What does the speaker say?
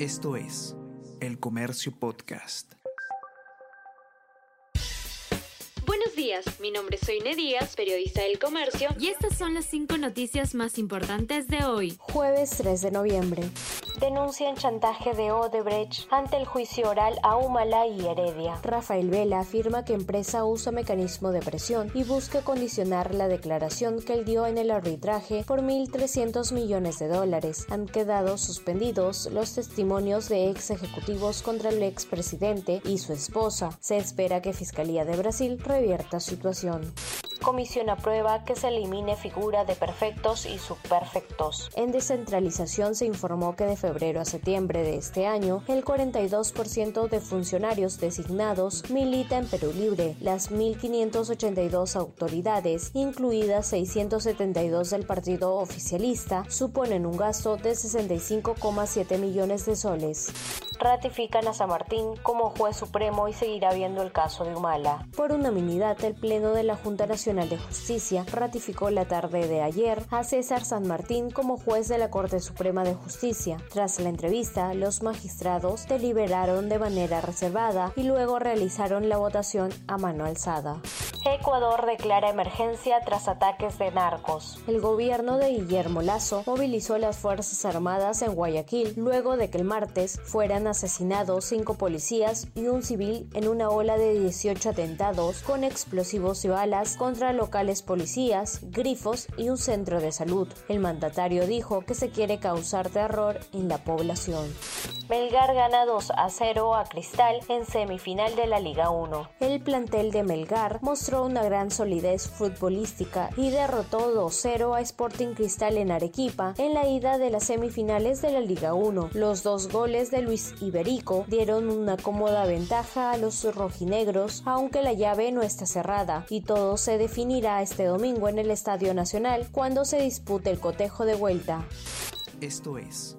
Esto es El Comercio Podcast. Buenos días, mi nombre es Soine Díaz, periodista del Comercio, y estas son las cinco noticias más importantes de hoy, jueves 3 de noviembre denuncian chantaje de Odebrecht ante el juicio oral a Humala y Heredia. Rafael Vela afirma que empresa usa mecanismo de presión y busca condicionar la declaración que él dio en el arbitraje por 1.300 millones de dólares. Han quedado suspendidos los testimonios de ex ejecutivos contra el expresidente y su esposa. Se espera que Fiscalía de Brasil revierta situación. Comisión aprueba que se elimine figura de perfectos y subperfectos. En descentralización se informó que de febrero a septiembre de este año, el 42% de funcionarios designados milita en Perú Libre. Las 1.582 autoridades, incluidas 672 del partido oficialista, suponen un gasto de 65,7 millones de soles ratifican a San Martín como juez supremo y seguirá viendo el caso de Humala. Por unanimidad, el Pleno de la Junta Nacional de Justicia ratificó la tarde de ayer a César San Martín como juez de la Corte Suprema de Justicia. Tras la entrevista, los magistrados deliberaron de manera reservada y luego realizaron la votación a mano alzada. Ecuador declara emergencia tras ataques de narcos. El gobierno de Guillermo Lazo movilizó las Fuerzas Armadas en Guayaquil luego de que el martes fueran asesinados cinco policías y un civil en una ola de 18 atentados con explosivos y balas contra locales policías, grifos y un centro de salud. El mandatario dijo que se quiere causar terror en la población. Melgar gana 2 a 0 a Cristal en semifinal de la Liga 1. El plantel de Melgar mostró una gran solidez futbolística y derrotó 2-0 a Sporting Cristal en Arequipa en la ida de las semifinales de la Liga 1. Los dos goles de Luis Iberico dieron una cómoda ventaja a los rojinegros, aunque la llave no está cerrada y todo se definirá este domingo en el Estadio Nacional cuando se dispute el cotejo de vuelta. Esto es